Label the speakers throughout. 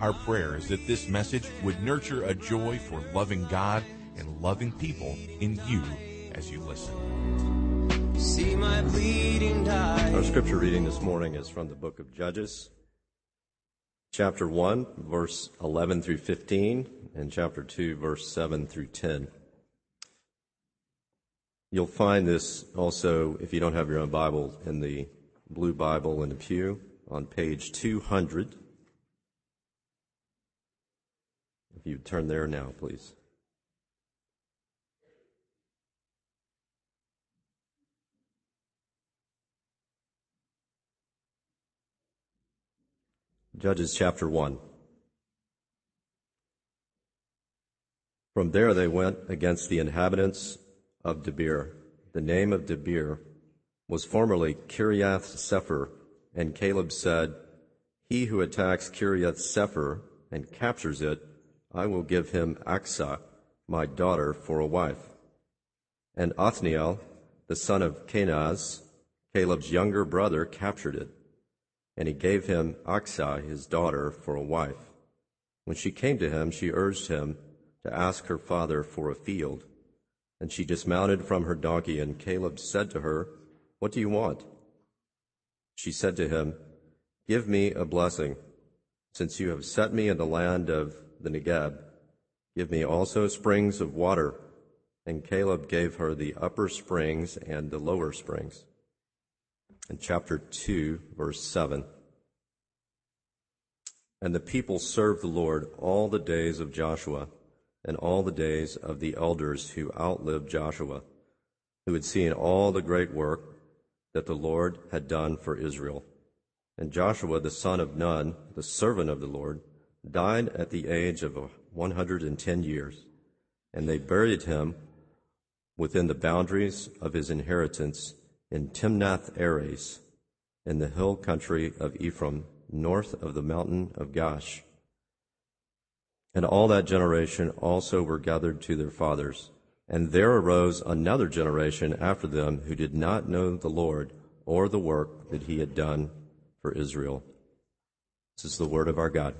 Speaker 1: Our prayer is that this message would nurture a joy for loving God and loving people in you as you listen.
Speaker 2: See my bleeding die.
Speaker 3: Our scripture reading this morning is from the book of Judges, chapter 1, verse 11 through 15, and chapter 2, verse 7 through 10. You'll find this also, if you don't have your own Bible, in the blue Bible in the pew on page 200. If you turn there now, please. Judges chapter 1. From there they went against the inhabitants of Debir. The name of Debir was formerly Kiriath Sepher, and Caleb said, He who attacks Kiriath Sepher and captures it, I will give him Achsah, my daughter, for a wife. And Othniel, the son of Kenaz, Caleb's younger brother, captured it and he gave him Achsah, his daughter, for a wife. When she came to him, she urged him to ask her father for a field. And she dismounted from her donkey, and Caleb said to her, What do you want? She said to him, Give me a blessing, since you have set me in the land of the Negeb. Give me also springs of water. And Caleb gave her the upper springs and the lower springs in chapter 2, verse 7. And the people served the Lord all the days of Joshua and all the days of the elders who outlived Joshua, who had seen all the great work that the Lord had done for Israel. And Joshua, the son of Nun, the servant of the Lord, died at the age of 110 years, and they buried him within the boundaries of his inheritance in Timnath Heres, in the hill country of Ephraim, north of the mountain of Gaash. And all that generation also were gathered to their fathers. And there arose another generation after them who did not know the Lord or the work that he had done for Israel. This is the word of our God.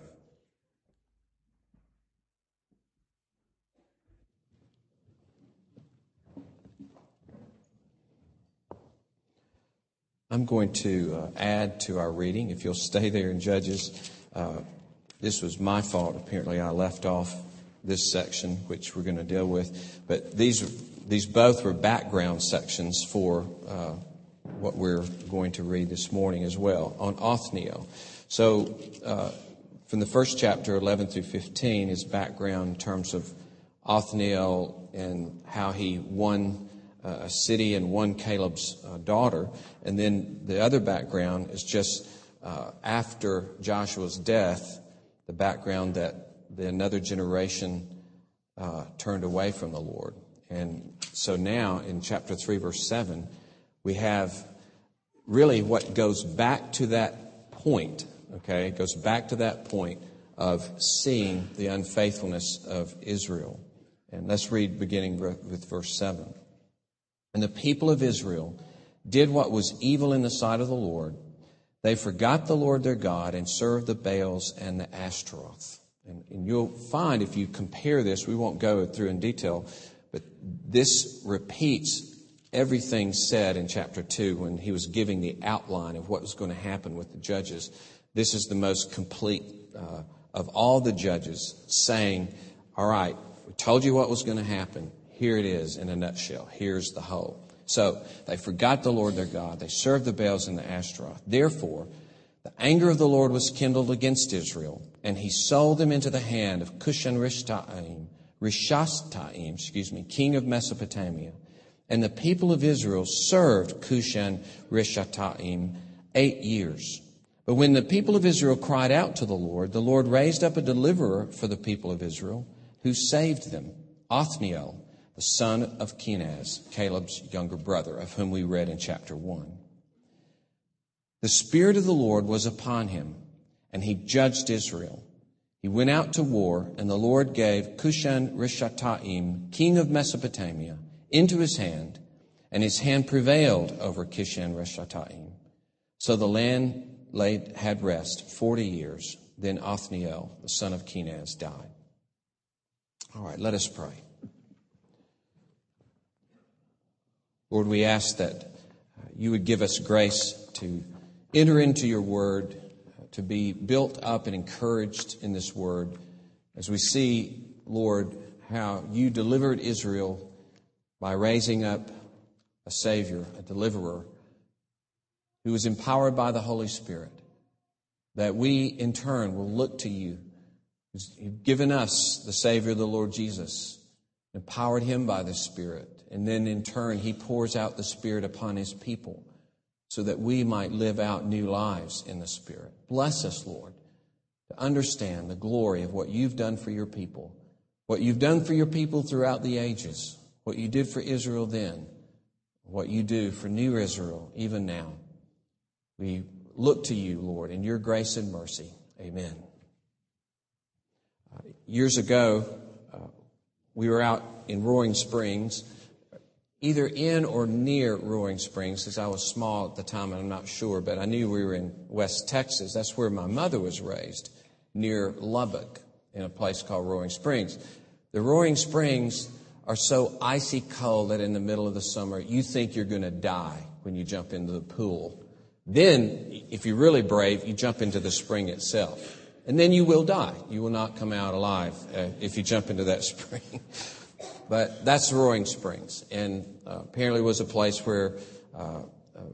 Speaker 4: I'm going to uh, add to our reading. If you'll stay there in Judges, uh, this was my fault. Apparently, I left off this section, which we're going to deal with. But these these both were background sections for uh, what we're going to read this morning as well on Othniel. So, uh, from the first chapter, 11 through 15, is background in terms of Othniel and how he won a city and one Caleb's uh, daughter. And then the other background is just uh, after Joshua's death, the background that the another generation uh, turned away from the Lord. And so now in chapter 3, verse 7, we have really what goes back to that point, okay? It goes back to that point of seeing the unfaithfulness of Israel. And let's read beginning with verse 7. And the people of Israel did what was evil in the sight of the Lord. They forgot the Lord their God and served the Baals and the Ashtaroth. And, and, you'll find if you compare this, we won't go through in detail, but this repeats everything said in chapter 2 when he was giving the outline of what was going to happen with the judges. This is the most complete uh, of all the judges saying, All right, we told you what was going to happen. Here it is in a nutshell. Here's the whole. So they forgot the Lord their God. They served the Baals and the Ashtaroth. Therefore, the anger of the Lord was kindled against Israel, and he sold them into the hand of Cushan Rishathaim, Rishathaim, excuse me, king of Mesopotamia. And the people of Israel served Cushan Rishathaim eight years. But when the people of Israel cried out to the Lord, the Lord raised up a deliverer for the people of Israel who saved them, Othniel, the son of Kenaz, Caleb's younger brother, of whom we read in chapter 1. The Spirit of the Lord was upon him, and he judged Israel. He went out to war, and the Lord gave Cushan Rishathaim, king of Mesopotamia, into his hand, and his hand prevailed over Cushan Rishathaim. So the land laid, had rest 40 years. Then Othniel, the son of Kenaz, died. All right, let us pray. Lord, we ask that uh, you would give us grace to enter into your word, to be built up and encouraged in this word as we see, Lord, how you delivered Israel by raising up a Savior, a deliverer who is empowered by the Holy Spirit, that we in turn will look to you. You've given us the Savior, the Lord Jesus, empowered him by the Spirit, and then in turn he pours out the Spirit upon his people so that we might live out new lives in the Spirit. Bless us, Lord, to understand the glory of what you've done for your people, what you've done for your people throughout the ages, what you did for Israel then, what you do for new Israel even now. We look to you, Lord, in your grace and mercy. Amen. Uh, years ago, uh, we were out in Roaring Springs, either in or near Roaring Springs, because I was small at the time and I'm not sure, but I knew we were in West Texas. That's where my mother was raised, near Lubbock, in a place called Roaring Springs. The Roaring Springs are so icy cold that in the middle of the summer, you think you're going to die when you jump into the pool then, if you're really brave, you jump into the spring itself. And then you will die. You will not come out alive uh, if you jump into that spring. But that's Roaring Springs. And uh, apparently was a place where uh, uh,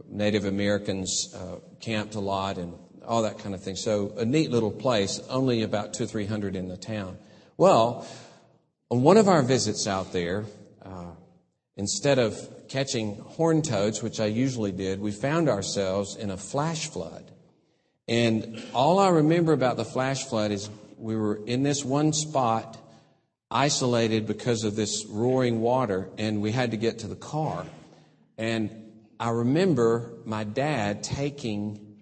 Speaker 4: Native Americans uh, camped a lot and all that kind of thing. So a neat little place, only about two three hundred in the town. Well, on one of our visits out there, uh, instead of catching horn toads, which I usually did, we found ourselves in a flash flood. And all I remember about the flash flood is we were in this one spot, isolated because of this roaring water, and we had to get to the car. And I remember my dad taking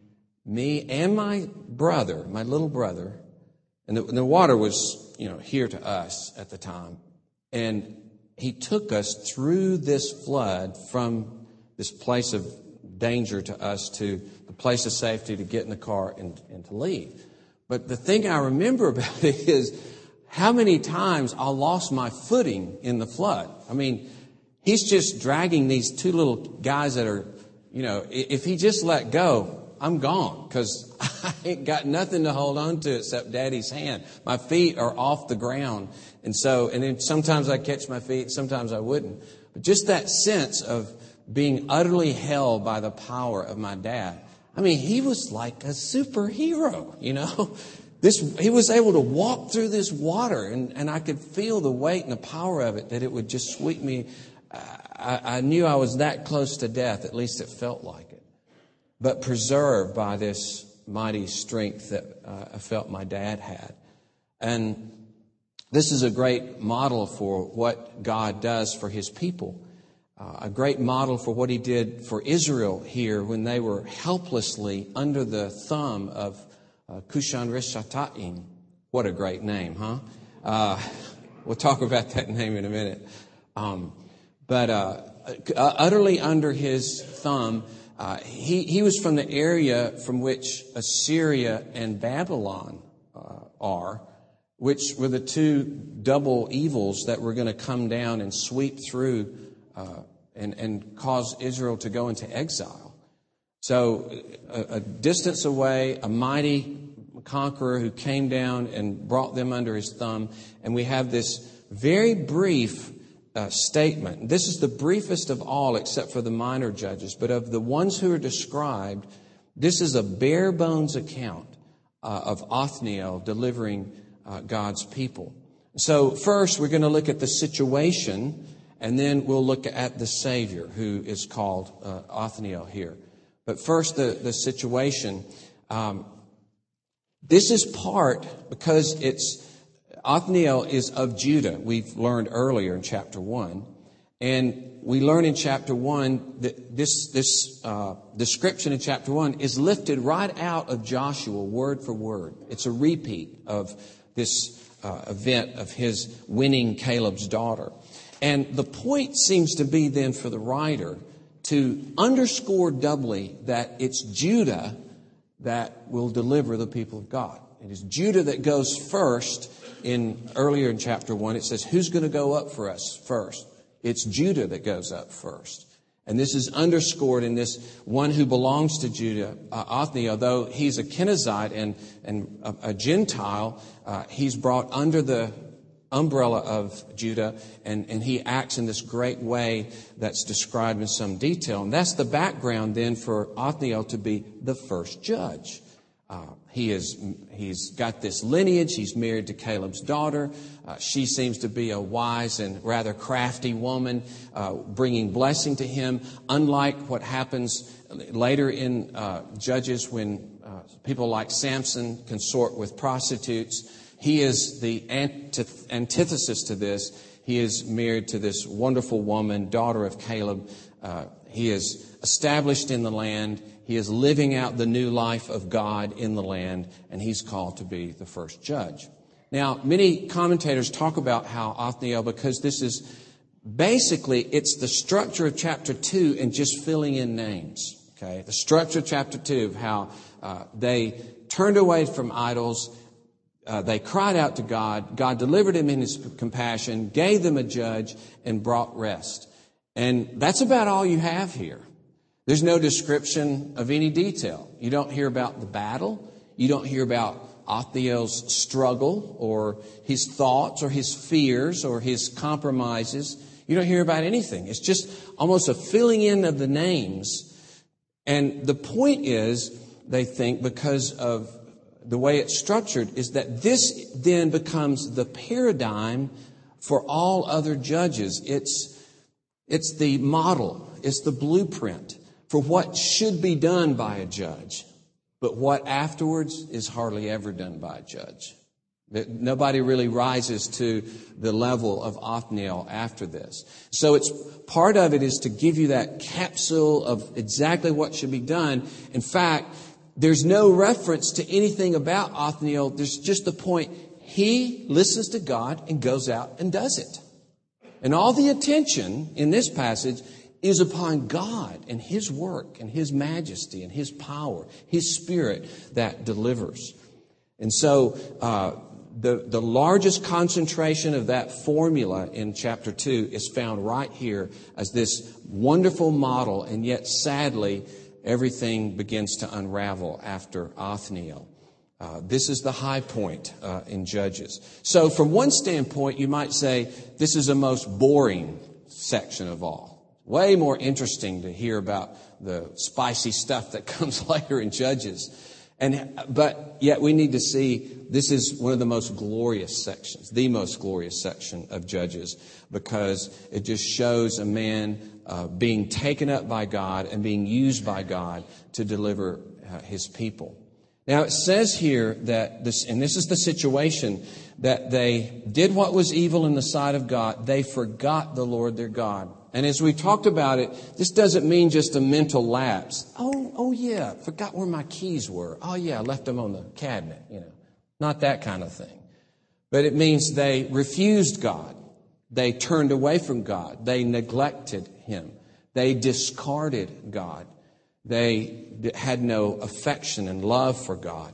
Speaker 4: me and my brother, my little brother, and the, and the water was, you know, here to us at the time. And he took us through this flood from this place of danger to us to the place of safety to get in the car and, and to leave. But the thing I remember about it is how many times I lost my footing in the flood. I mean, he's just dragging these two little guys that are, you know, if he just let go, I'm gone because I ain't got nothing to hold on to except daddy's hand. My feet are off the ground and so, and then sometimes I catch my feet, sometimes I wouldn't. But just that sense of being utterly held by the power of my dad. I mean, he was like a superhero, you know? This, he was able to walk through this water and, and I could feel the weight and the power of it that it would just sweep me. I, I knew I was that close to death, at least it felt like it. But preserved by this mighty strength that uh, I felt my dad had. And this is a great model for what God does for his people. Uh, a great model for what he did for Israel here when they were helplessly under the thumb of uh, Cushan. What a great name, huh? Uh, we'll talk about that name in a minute. Um, but uh, uh utterly under his thumb, uh, he, he was from the area from which Assyria and Babylon are which were the two double evils that were going to come down and sweep through and, and cause Israel to go into exile. So, a, a distance away, a mighty conqueror who came down and brought them under his thumb. And we have this very brief uh, statement. This is the briefest of all, except for the minor judges. But of the ones who are described, this is a bare bones account uh, of Othniel delivering uh, God's people. So, first, we're going to look at the situation, and then we'll look at the Savior, who is called uh, Othniel here. But first, the, the situation. Um, This is part because it's Othniel is of Judah. We've learned earlier in chapter 1. And we learn in chapter 1 that this, this uh, description in chapter 1 is lifted right out of Joshua, word for word. It's a repeat of this uh, event of his winning Caleb's daughter. And the point seems to be then for the writer to underscore doubly that it's Judah that will deliver the people of God. It is Judah that goes first in earlier in chapter 1 it says who's going to go up for us first? It's judah that goes up first. And this is underscored in this one who belongs to Judah, uh, Othniel, though he's a Kenizzite and, and a, a Gentile, uh, he's brought under the umbrella of Judah and, and he acts in this great way that's described in some detail. And that's the background then for Othniel to be the first judge. Uh, he is, he's got this lineage. He's married to Caleb's daughter. Uh, she seems to be a wise and rather crafty woman, uh, bringing blessing to him, unlike what happens later in uh, Judges when uh, people like Samson consort with prostitutes. He is the antith- antithesis to this. He is married to this wonderful woman, daughter of Caleb. Uh, he is established in the land. He is living out the new life of God in the land, and he's called to be the first judge. Now, many commentators talk about how Othniel, because this is basically, it's the structure of chapter 2 and just filling in names. Okay? The structure of chapter 2 of how uh, they turned away from idols, uh, they cried out to God, God delivered him in his compassion, gave them a judge, and brought rest. And that's about all you have here. There's no description of any detail. You don't hear about the battle. You don't hear about Othniel's struggle or his thoughts or his fears or his compromises. You don't hear about anything. It's just almost a filling in of the names. And the point is, they think, because of the way it's structured, is that this then becomes the paradigm for all other judges. It's, it's the model. It's the blueprint for what should be done by a judge, but what afterwards is hardly ever done by a judge. Nobody really rises to the level of Othniel after this. So it's part of it is to give you that capsule of exactly what should be done. In fact, there's no reference to anything about Othniel. There's just the point he listens to God and goes out and does it. And all the attention in this passage is upon God and His work and His majesty and His power, His Spirit that delivers. And so, uh, the, the largest concentration of that formula in chapter 2 is found right here as this wonderful model, and yet sadly, everything begins to unravel after Othniel. Uh, this is the high point uh, in Judges. So, from one standpoint, you might say this is the most boring section of all. Way more interesting to hear about the spicy stuff that comes later in Judges. And, but yet we need to see this is one of the most glorious sections, the most glorious section of Judges, because it just shows a man uh, being taken up by God and being used by God to deliver uh, his people. Now it says here that this, and this is the situation, that they did what was evil in the sight of God. They forgot the Lord their God. And as we talked about it, this doesn't mean just a mental lapse. Oh, oh yeah, forgot where my keys were. Oh yeah, I left them on the cabinet, you know. Not that kind of thing. But it means they refused God. They turned away from God. They neglected Him. They discarded God. They had no affection and love for God.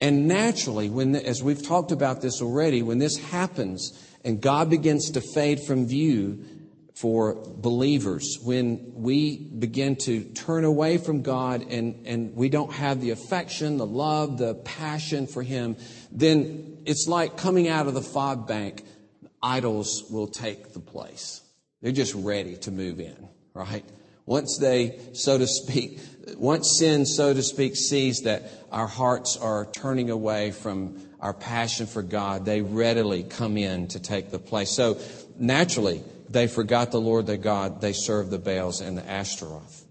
Speaker 4: And naturally, when, as we've talked about this already, when this happens and God begins to fade from view, for believers when we begin to turn away from God and, and we don't have the affection, the love, the passion for Him, then it's like coming out of the fog bank. Idols will take the place. They're just ready to move in, right? Once they, so to speak, once sin, so to speak, sees that our hearts are turning away from our passion for God, they readily come in to take the place. So naturally, they forgot the Lord their God. They served the Baals and the Ashtaroth.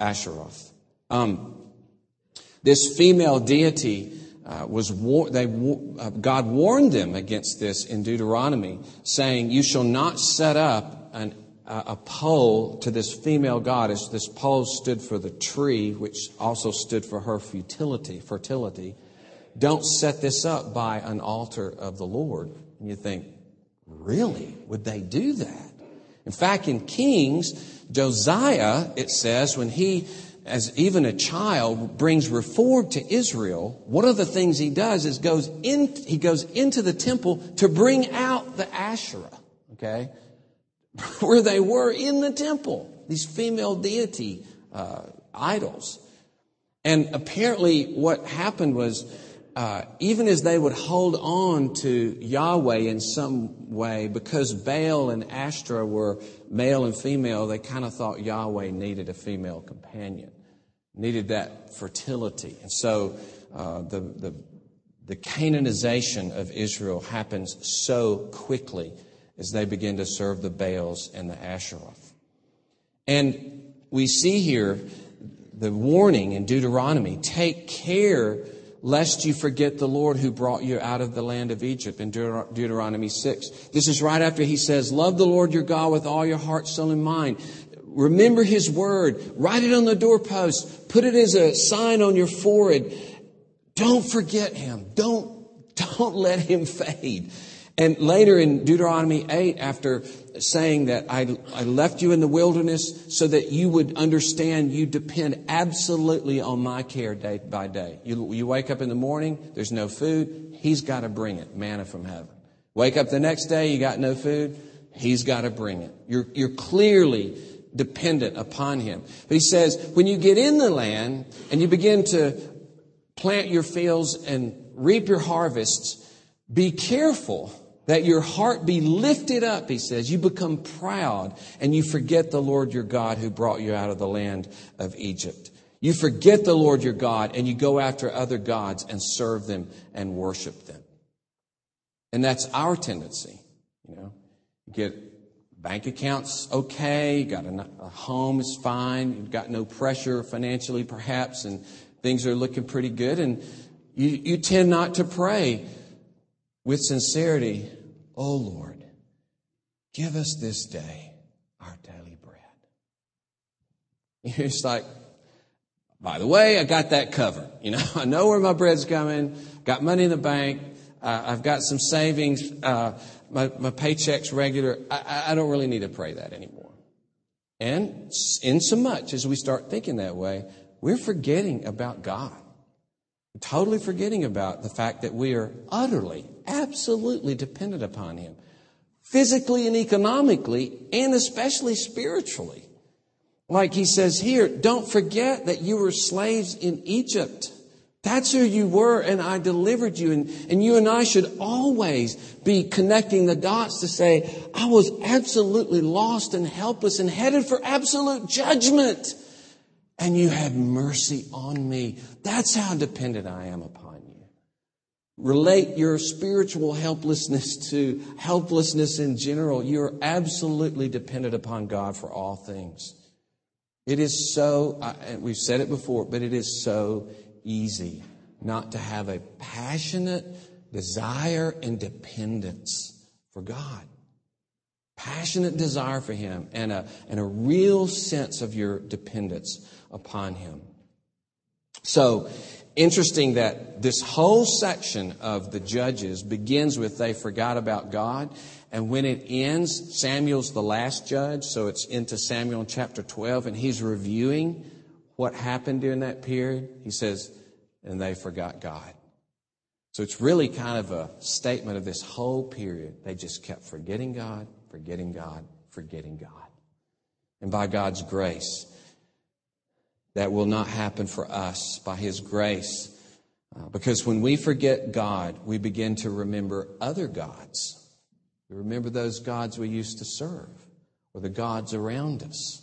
Speaker 4: Asheroth. Um, this female deity uh, was war- they, uh, God warned them against this in Deuteronomy, saying, "You shall not set up an, uh, a pole to this female goddess. This pole stood for the tree, which also stood for her futility, fertility. Don't set this up by an altar of the Lord." And you think, really? Would they do that? In fact, in Kings, Josiah, it says, when he as even a child brings reform to Israel, one of the things he does is goes in, he goes into the temple to bring out the Asherah, okay? Where they were in the temple, these female deity uh, idols. And apparently what happened was, uh, even as they would hold on to Yahweh in some way, because Baal and Ashtoreth were male and female, they kind of thought Yahweh needed a female companion, needed that fertility. And so uh, the, the, the Canaanization of Israel happens so quickly as they begin to serve the Baals and the Asheroth. And we see here the warning in Deuteronomy take care lest you forget the Lord who brought you out of the land of Egypt in Deuteronomy 6. This is right after he says, Love the Lord your God with all your heart, soul, and mind. Remember his word. Write it on the doorpost. Put it as a sign on your forehead. Don't forget him. Don't, don't let him fade. And later in Deuteronomy 8, after saying that I, I left you in the wilderness so that you would understand you depend absolutely on my care day by day. You, you wake up in the morning, there's no food, he's got to bring it, manna from heaven. Wake up the next day, you got no food, he's got to bring it. You're, you're clearly dependent upon him. But he says, when you get in the land and you begin to plant your fields and reap your harvests, be careful that your heart be lifted up, he says. You become proud and you forget the Lord your God who brought you out of the land of Egypt. You forget the Lord your God and you go after other gods and serve them and worship them. And that's our tendency, you know. You get bank accounts okay, you got a, a home is fine, you've got no pressure financially perhaps, and things are looking pretty good, and you, you tend not to pray with sincerity, Oh Lord, give us this day our daily bread. It's like, by the way, I got that covered. You know, I know where my bread's coming, got money in the bank, uh, I've got some savings, uh, my, my paycheck's regular. I, I don't really need to pray that anymore. And in so much as we start thinking that way, we're forgetting about God. Totally forgetting about the fact that we are utterly, absolutely dependent upon Him. Physically and economically, and especially spiritually. Like he says here, don't forget that you were slaves in Egypt. That's who you were, and I delivered you. And, and you and I should always be connecting the dots to say, I was absolutely lost and helpless and headed for absolute judgment and you had mercy on me. That's how dependent I am upon you. Relate your spiritual helplessness to helplessness in general. You're absolutely dependent upon God for all things. It is so, we've said it before, but it is so easy not to have a passionate desire and dependence for God passionate desire for Him and a, and a real sense of your dependence upon Him. So, interesting that this whole section of the Judges begins with they forgot about God. And when it ends, Samuel's the last judge, so it's into Samuel chapter 12, and he's reviewing what happened during that period. He says, and they forgot God. So it's really kind of a statement of this whole period. They just kept forgetting God, forgetting God, forgetting God. And by God's grace, that will not happen for us by His grace. Uh, because when we forget God, we begin to remember other gods. We remember those gods we used to serve or the gods around us.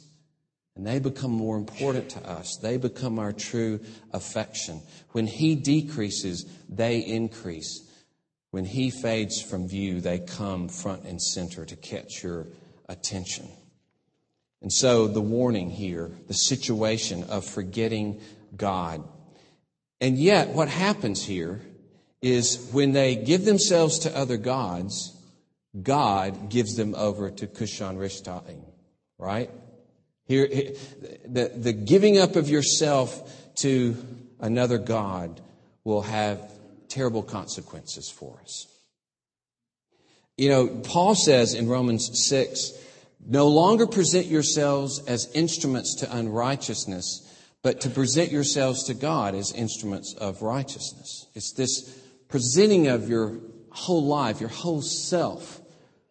Speaker 4: And they become more important to us. They become our true affection. When He decreases, they increase. When He fades from view, they come front and center to catch your attention. And so the warning here, the situation of forgetting God. And yet, what happens here is when they give themselves to other gods, God gives them over to Cushan Rishtaim, right? Here, the, the giving up of yourself to another God will have terrible consequences for us. You know, Paul says in Romans 6, no longer present yourselves as instruments to unrighteousness, but to present yourselves to God as instruments of righteousness. It's this presenting of your whole life, your whole self,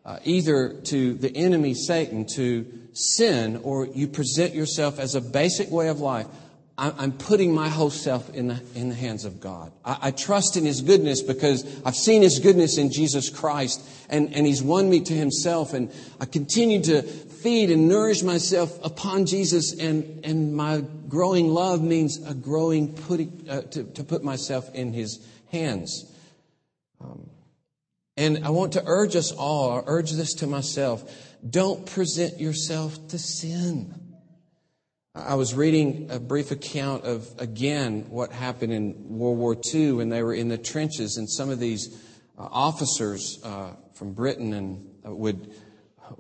Speaker 4: uh, either to the enemy, Satan, to sin, or you present yourself as a basic way of life. I'm putting my whole self in the, in the hands of God. I, I, trust in His goodness because I've seen His goodness in Jesus Christ and, and He's won me to Himself. And I continue to feed and nourish myself upon Jesus. And, and my growing love means a growing putting, uh, to, to put myself in His hands. Um, and I want to urge us all, or urge this to myself don't present yourself to sin. I was reading a brief account of, again, what happened in World War II when they were in the trenches, and some of these uh, officers uh, from Britain and uh, would,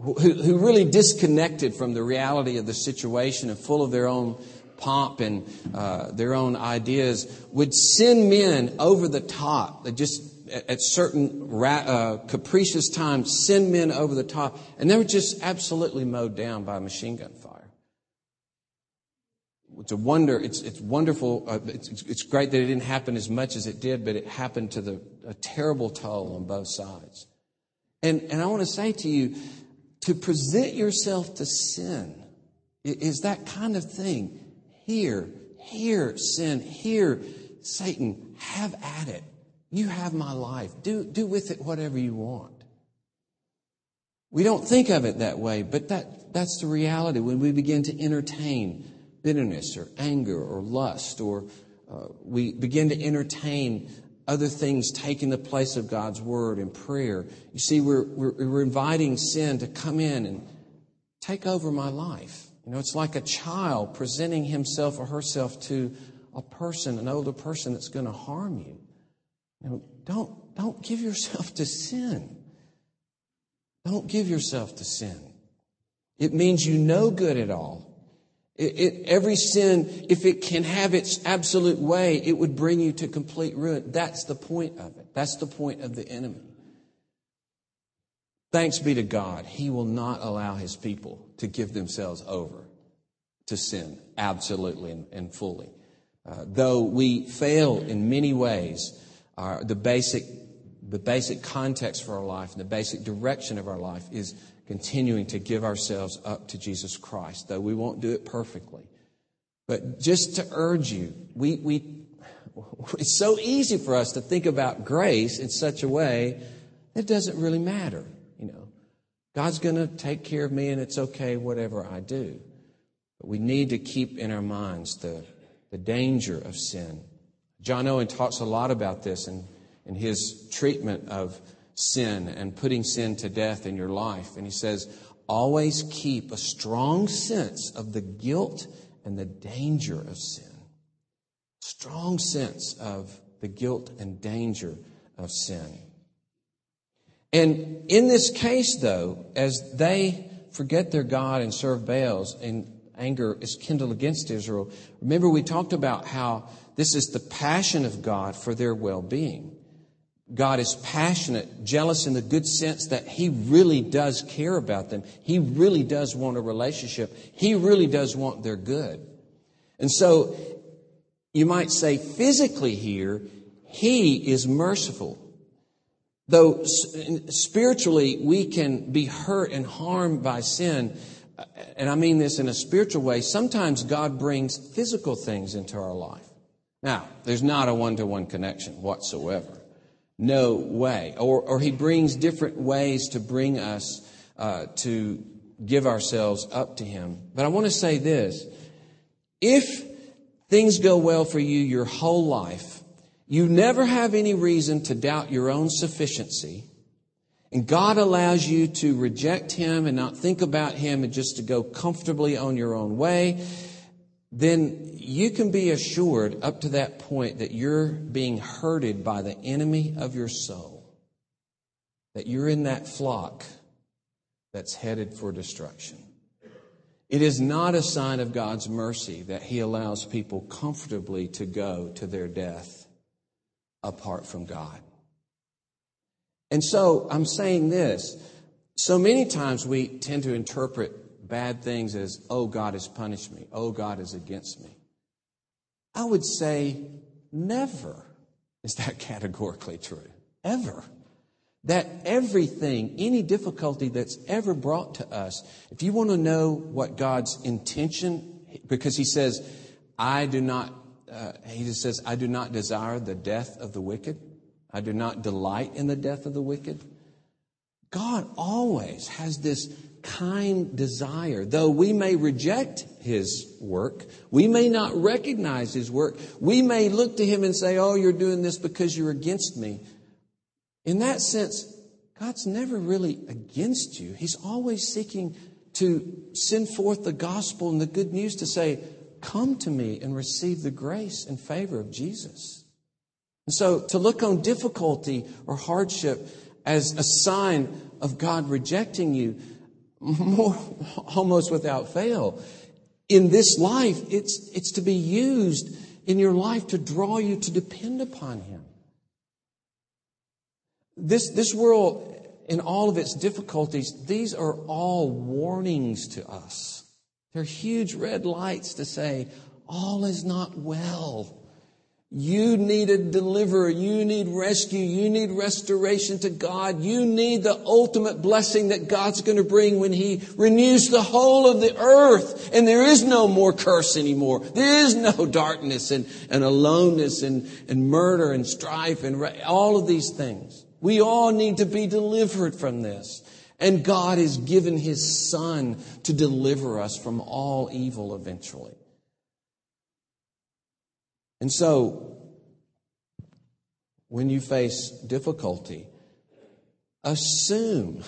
Speaker 4: who, who really disconnected from the reality of the situation and full of their own pomp and uh, their own ideas, would send men over the top. They just at certain ra- uh, capricious times send men over the top, and they were just absolutely mowed down by machine gun fire it's a wonder. It's, it's wonderful. Uh, it's, it's great that it didn't happen as much as it did, but it happened to the, a terrible toll on both sides. And, and I want to say to you, to present yourself to sin is that kind of thing. Here, here, sin, here, Satan, have at it. You have my life. Do, do with it whatever you want. We don't think of it that way, but that, that's the reality when we begin to entertain bitterness or anger or lust, or uh, we begin to entertain other things taking the place of God's word and prayer. You see, we're, we're, we're inviting sin to come in and take over my life. You no, it's like a child presenting himself or herself to a person, an older person that's going to harm you. You know, don't, don't give yourself to sin. Don't give yourself to sin. It means you know good at all. It, it, every sin, if it can have its absolute way, it would bring you to complete ruin. That's the point of it. That's the point of the enemy. Thanks be to God, He will not allow His people to give themselves over to sin absolutely and, and fully. Uh, though we fail in many ways, the, basic, the basic context for our life and the basic direction of our life is continuing to give ourselves up to Jesus Christ, though we won't do it perfectly. But just to urge you, we, we, it's so easy for us to think about grace in such a way that it doesn't really matter. You know, God's going to take care of me and it's okay whatever I do. But we need to keep in our minds the, the danger of sin. John Owen talks a lot about this in, in his treatment of sin and putting sin to death in your life. And he says, always keep a strong sense of the guilt and the danger of sin. Strong sense of the guilt and danger of sin. And in this case, though, as they forget their God and serve Baals, and anger is kindled against Israel, remember we talked about how this is the passion of God for their well being. God is passionate, jealous in the good sense that He really does care about them. He really does want a relationship. He really does want their good. And so, you might say physically here, He is merciful. Though spiritually we can be hurt and harmed by sin, uh, and I mean this in a spiritual way, sometimes God brings physical things into our life. Now, there's not a one to one connection whatsoever. No way. Or, or he brings different ways to bring us uh, to give ourselves up to him. But I want to say this if things go well for you your whole life, you never have any reason to doubt your own sufficiency. And God allows you to reject Him and not think about Him and just to go comfortably on your own way. Then you can be assured up to that point that you're being herded by the enemy of your soul, that you're in that flock that's headed for destruction. It is not a sign of God's mercy that He allows people comfortably to go to their death apart from God. And so I'm saying this. So many times we tend to interpret bad things as, oh, God has punished me. Oh, God is against me. I would say never is that categorically true. Ever that everything, any difficulty that's ever brought to us, if you want to know what God's intention, because He says, I do not, uh, He just says, I do not desire the death of the wicked. I do not delight in the death of the wicked. God always has this kind desire. Though we may reject His work, we may not recognize His work, we may look to Him and say, Oh, you're doing this because you're against me. In that sense, God's never really against you. He's always seeking to send forth the gospel and the good news to say, Come to me and receive the grace and favor of Jesus. And so to look on difficulty or hardship as a sign of God rejecting you, more, almost without fail, in this life, it's, it's to be used in your life to draw you to depend upon Him. This, this world, in all of its difficulties, these are all warnings to us. They're huge red lights to say, all is not well. You need a deliverer. You need rescue. You need restoration to God. You need the ultimate blessing that God's going to bring when He renews the whole of the earth. And there is no more curse anymore. There is no darkness and, and aloneness and, and murder and strife and all of these things. We all need to be delivered from this. And God has given His Son to deliver us from all evil eventually. And so, when you face difficulty, assume,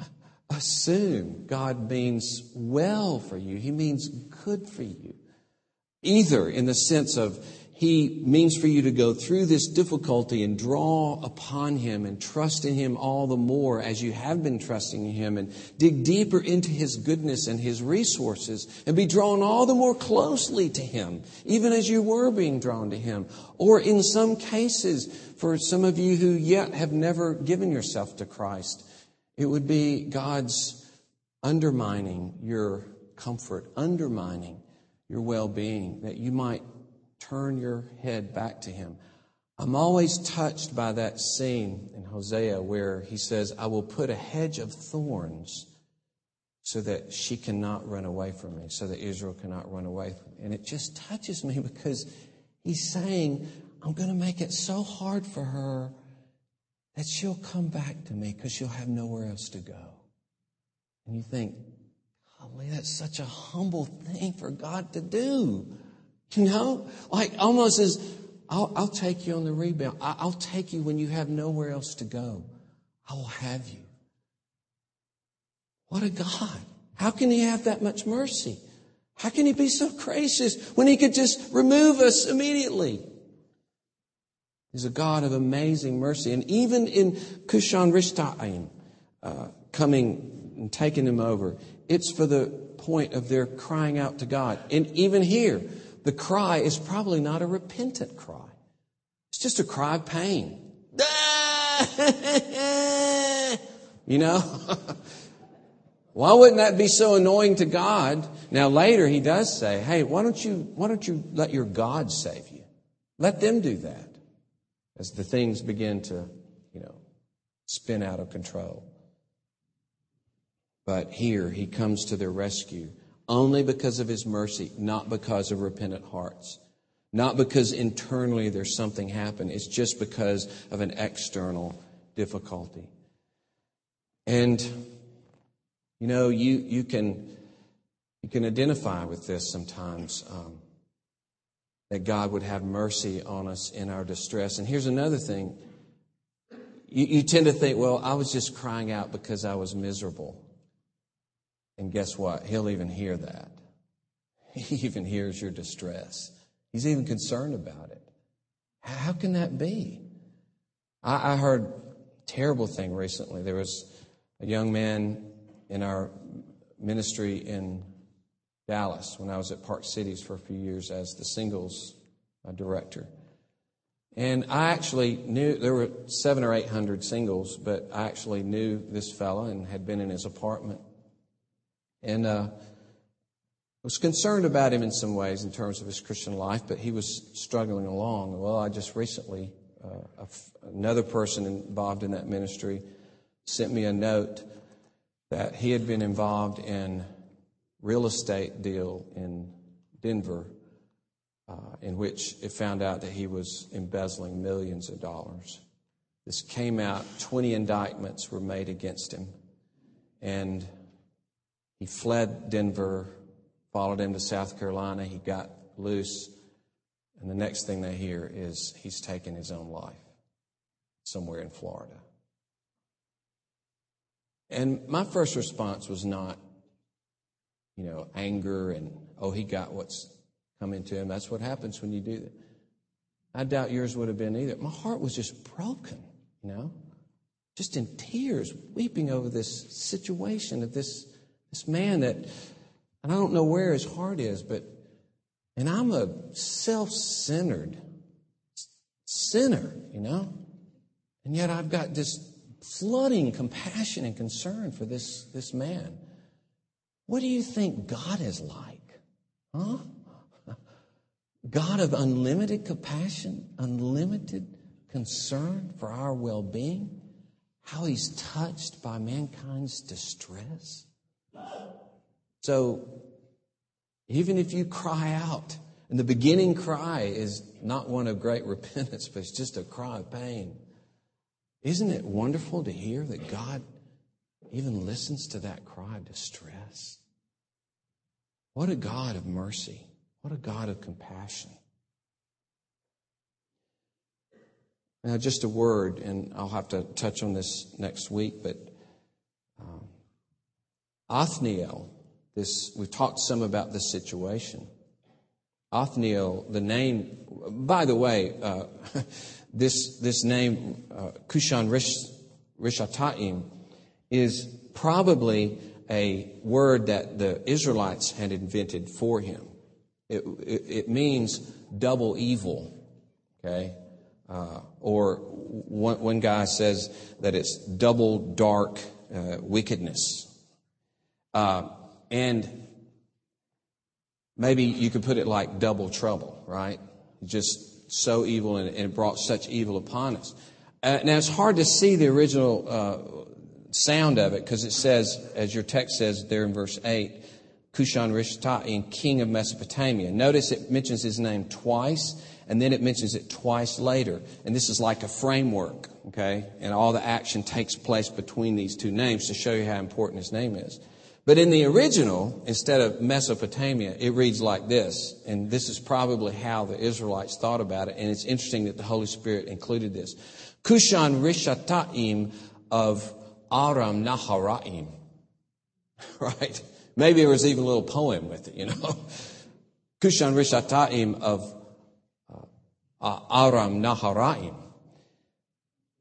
Speaker 4: assume God means well for you. He means good for you. Either in the sense of he means for you to go through this difficulty and draw upon Him and trust in Him all the more as you have been trusting in Him and dig deeper into His goodness and His resources and be drawn all the more closely to Him, even as you were being drawn to Him. Or in some cases, for some of you who yet have never given yourself to Christ, it would be God's undermining your comfort, undermining your well being, that you might turn your head back to Him. I'm always touched by that scene in Hosea where he says, I will put a hedge of thorns so that she cannot run away from me, so that Israel cannot run away from me. And it just touches me because he's saying, I'm going to make it so hard for her that she'll come back to me because she'll have nowhere else to go. And you think, golly, that's such a humble thing for God to do. You know, like almost as I'll, I'll take you on the rebound. I'll take you when you have nowhere else to go. I will have you. What a God. How can He have that much mercy? How can He be so gracious when He could just remove us immediately? He's a God of amazing mercy. And even in Cushan Rishtaim, uh, coming and taking him over, it's for the point of their crying out to God. And even here, the cry is probably not a repentant cry. It's just a cry of pain. you know? why wouldn't that be so annoying to God? Now later he does say, hey, why don't you, why don't you let your God save you? Let them do that as the things begin to, you know, spin out of control. But here he comes to their rescue only because of his mercy, not because of repentant hearts. Not because internally there's something happened. It's just because of an external difficulty. And, you know, you, you can, you can identify with this sometimes. Um, that God would have mercy on us in our distress. And here's another thing. You, you tend to think, well, I was just crying out because I was miserable. And guess what? He'll even hear that. He even hears your distress. He's even concerned about it. How can that be? I, I heard a terrible thing recently. There was a young man in our ministry in Dallas when I was at Park Cities for a few years as the singles uh, director. And I actually knew there were seven or eight hundred singles, but I actually knew this fellow and had been in his apartment. And uh, was concerned about him in some ways in terms of his Christian life, but he was struggling along. Well, I just recently, uh, another person involved in that ministry sent me a note that he had been involved in real estate deal in Denver, uh, in which it found out that he was embezzling millions of dollars. This came out, 20 indictments were made against him, and he fled Denver, followed him to South Carolina. He got loose, and the next thing they hear is he's taken his own life somewhere in Florida. And my first response was not, you know, anger and, oh, he got what's coming to him. That's what happens when you do that. I doubt yours would have been either. My heart was just broken, you know, just in tears, weeping over this situation of this, this man that, and I don't know where his heart is, but, and I'm a self centered sinner, you know, and yet I've got this flooding compassion and concern for this, this man. What do you think God is like? Huh? God of unlimited compassion, unlimited concern for our well being, how he's touched by mankind's distress. So, even if you cry out, and the beginning cry is not one of great repentance, but it's just a cry of pain. Isn't it wonderful to hear that God even listens to that cry of distress? What a God of mercy. What a God of compassion. Now, just a word, and I'll have to touch on this next week, but um, Othniel, this, we've talked some about this situation. Othniel, the name, by the way, uh, this, this name, uh, Cushan Rish, Rishathaim, is probably a word that the Israelites had invented for him. It, it, it means double evil, okay? Uh, or one, one, guy says that it's double dark uh, wickedness. Uh, and maybe you could put it like double trouble, right? Just so evil and, and brought such evil upon us. Uh, now, it's hard to see the original uh, sound of it because it says, as your text says there in verse 8, Cushan Rishathaim, king of Mesopotamia. Notice it mentions his name twice, and then it mentions it twice later. And this is like a framework, okay? And all the action takes place between these two names to show you how important his name is. But in the original, instead of Mesopotamia, it reads like this. And this is probably how the Israelites thought about it. And it's interesting that the Holy Spirit included this. Cushan Rishathaim of Aram Naharaim. Right? Maybe there was even a little poem with it, you know. Cushan Rishathaim of uh, Aram Naharaim.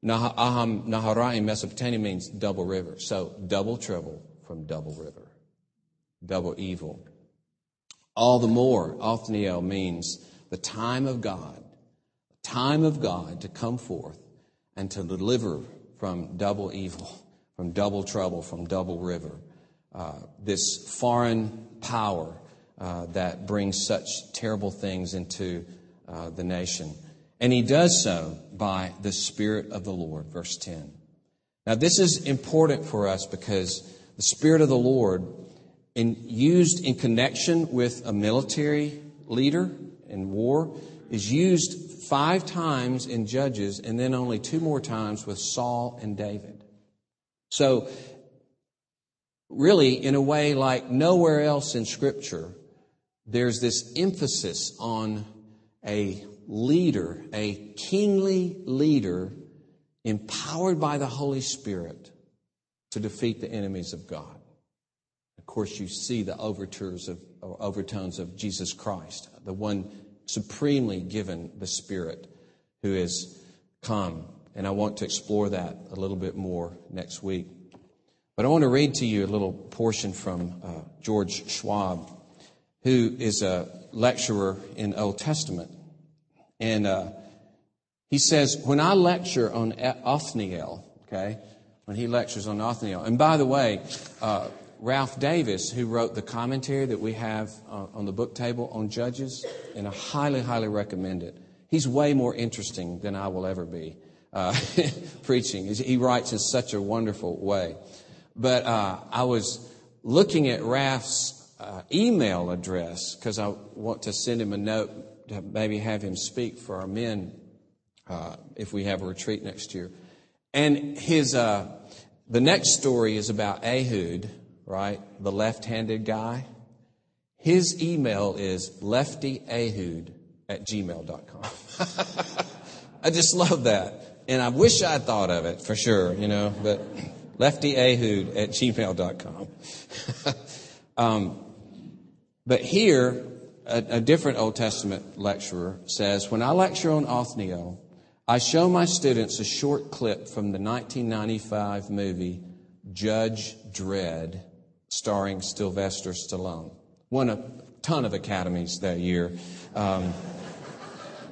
Speaker 4: Nah- Aham Naharaim, Mesopotamia means double river. So double trouble from double river, double evil. All the more, Othniel means the time of God, time of God to come forth and to deliver from double evil, from double trouble, from double river. Uh, this foreign power uh, that brings such terrible things into uh, the nation. And he does so by the Spirit of the Lord, verse 10. Now, this is important for us because the Spirit of the Lord, in, used in connection with a military leader in war, is used five times in Judges and then only two more times with Saul and David. So, really, in a way like nowhere else in Scripture, there's this emphasis on a leader, a kingly leader empowered by the Holy Spirit to defeat the enemies of God. of course, you see the overtures of, or overtones of Jesus Christ, the one supremely given the Spirit who has come. And I want to explore that a little bit more next week. But I want to read to you a little portion from uh, George Schwab, who is a lecturer in Old Testament. And uh, he says, when I lecture on Othniel, okay, when he lectures on Othniel, and by the way, uh, Ralph Davis, who wrote the commentary that we have uh, on the book table on Judges, and I highly, highly recommend it. He's way more interesting than I will ever be uh, preaching. He writes in such a wonderful way. But uh, I was looking at Ralph's uh, email address because I want to send him a note to maybe have him speak for our men uh, if we have a retreat next year. And his uh, the next story is about Ehud, right? The left-handed guy. His email is leftyehud at gmail.com. I just love that. And I wish I'd thought of it for sure, you know, but leftyehud at gmail.com. um, but here, a, a, different Old Testament lecturer says, When I lecture on Othniel, I show my students a short clip from the 1995 movie Judge Dredd, starring Sylvester Stallone. Won a ton of academies that year. Um,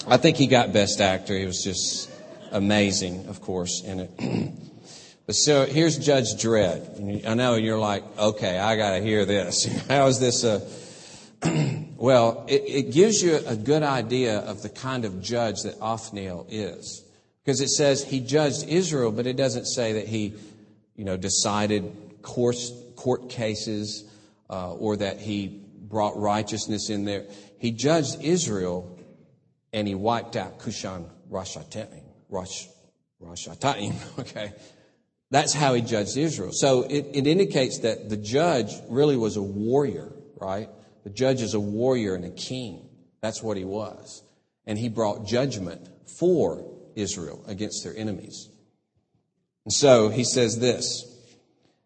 Speaker 4: I think he got Best Actor. He was just amazing, of course, in it. but so here's Judge Dredd. I know you're like, okay, I got to hear this. How is this a. well, it, it, gives you a good idea of the kind of judge that Othniel is. Because it says he judged Israel, but it doesn't say that he, you know, decided course, court cases uh, or that he brought righteousness in there. He judged Israel and he wiped out. Rosh, Rashataim, okay? That's how he judged Israel. So it, it indicates that the judge really was a warrior, right? The judge is a warrior and a king. That's what he was. And he brought judgment for Israel against their enemies. And so he says this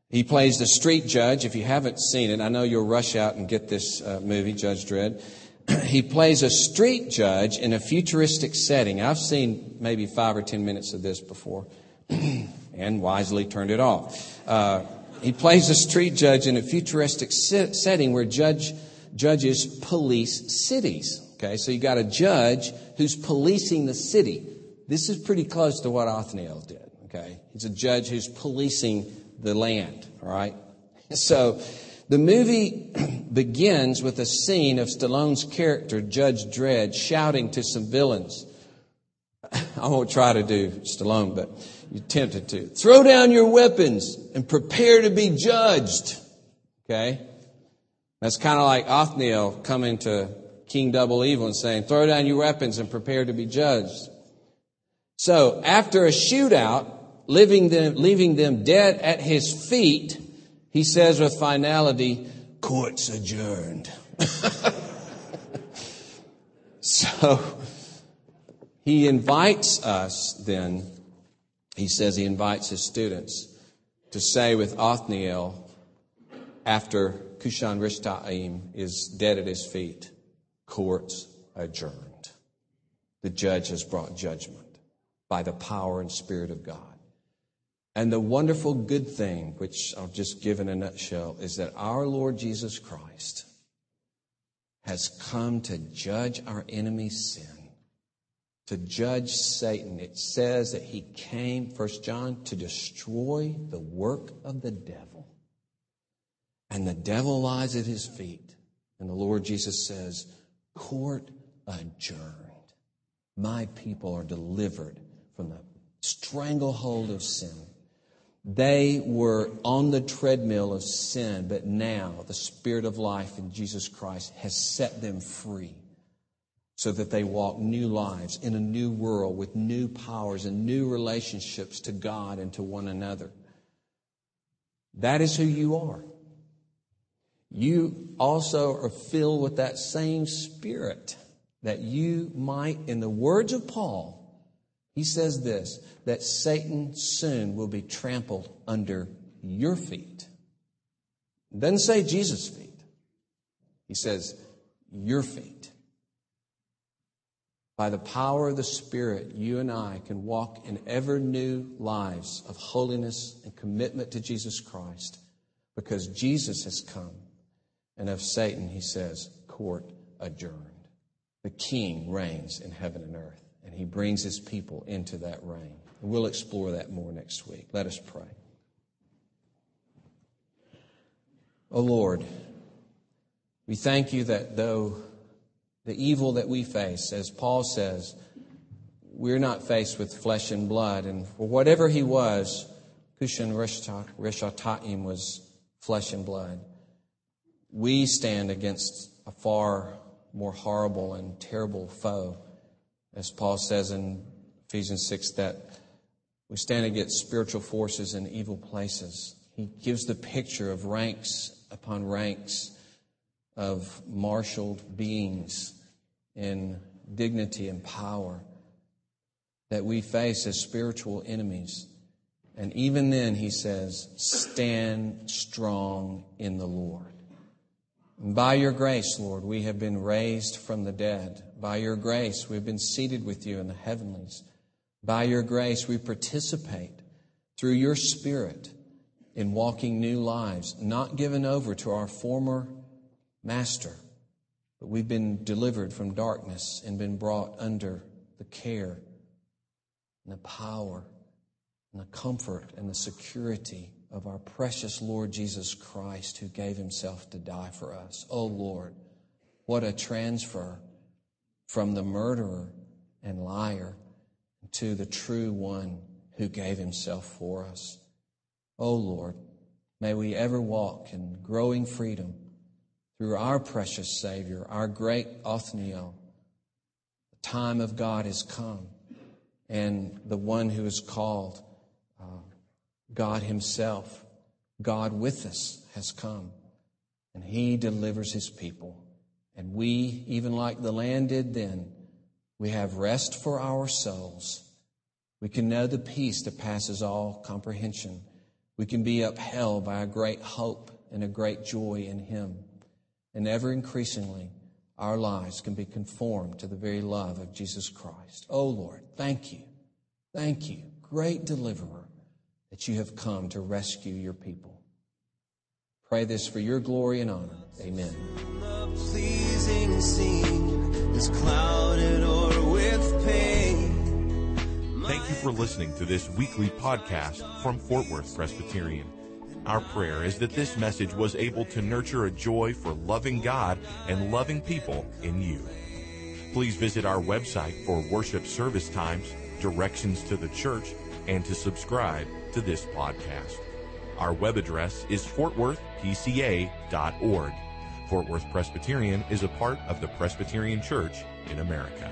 Speaker 4: he plays the street judge. If you haven't seen it, I know you'll rush out and get this uh, movie, Judge Dredd. he plays a street judge in a futuristic setting. I've seen maybe five or ten minutes of this before and wisely turned it off. Uh, he plays a street judge in a futuristic setting where judge, judges police cities. Okay, so you got a judge who's policing the city. This is pretty close to what Othniel did. Okay, he's a judge who's policing the land, all right? So the movie begins with a scene of Stallone's character, Judge Dredd, shouting to some villains. I won't try to do Stallone, but you're tempted to. Throw down your weapons and prepare to be judged. Okay? That's kind of like Othniel coming to King Double Evil and saying, throw down your weapons and prepare to be judged. So after a shootout, leaving them, leaving them dead at his feet, he says with finality, court's adjourned. so he invites us then, he says he invites his students to say with Othniel after Cushan Rishathaim is dead at his feet, court's adjourned. The judge has brought judgment by the power and spirit of God. And the wonderful good thing, which I'll just give in a nutshell, is that our Lord Jesus Christ has come to judge our enemy's sin, to judge Satan. It says that he came, First John, to destroy the work of the devil. And the devil lies at his feet. And the Lord Jesus says, Court adjourned. My people are delivered from the stranglehold of sin. They were on the treadmill of sin, but now the Spirit of life in Jesus Christ has set them free so that they walk new lives in a new world with new powers and new relationships to God and to one another. That is who you are. You also are filled with that same Spirit that you might, in the words of Paul, he says this that Satan soon will be trampled under your feet. Doesn't say Jesus' feet. He says, your feet. By the power of the Spirit, you and I can walk in ever new lives of holiness and commitment to Jesus Christ because Jesus has come. And of Satan, he says, court adjourned. The king reigns in heaven and earth, and he brings his people into that reign. And we'll explore that more next week. Let us pray. O oh Lord, we thank you that though the evil that we face, as Paul says, we're not faced with flesh and blood. And for whatever he was, Cushan Rishathaim was flesh and blood. We stand against a far more horrible and terrible foe. As Paul says in Ephesians 6, that we stand against spiritual forces in evil places. He gives the picture of ranks upon ranks of marshaled beings in dignity and power that we face as spiritual enemies. And even then, he says, stand strong in the Lord. By your grace, Lord, we have been raised from the dead. By your grace, we've been seated with you in the heavenlies. By your grace, we participate through your Spirit in walking new lives, not given over to our former master, but we've been delivered from darkness and been brought under the care and the power and the comfort and the security of our precious Lord Jesus Christ who gave himself to die for us. Oh Lord, what a transfer from the murderer and liar to the true one who gave himself for us. Oh Lord, may we ever walk in growing freedom through our precious Savior, our great Othniel. The time of God has come, and the one who is called God Himself, God with us, has come, and He delivers His people. And we, even like the land did then, we have rest for our souls. We can know the peace that passes all comprehension. We can be upheld by a great hope and a great joy in Him. And ever increasingly, our lives can be conformed to the very love of Jesus Christ. Oh Lord, thank you. Thank you, great deliverer, that you have come to rescue your people. Pray this for your glory and honor. Amen.
Speaker 1: Thank you for listening to this weekly podcast from Fort Worth Presbyterian. Our prayer is that this message was able to nurture a joy for loving God and loving people in you. Please visit our website for worship service times, directions to the church, and to subscribe to this podcast. Our web address is fortworthpca.org. Fort Worth Presbyterian is a part of the Presbyterian Church in America.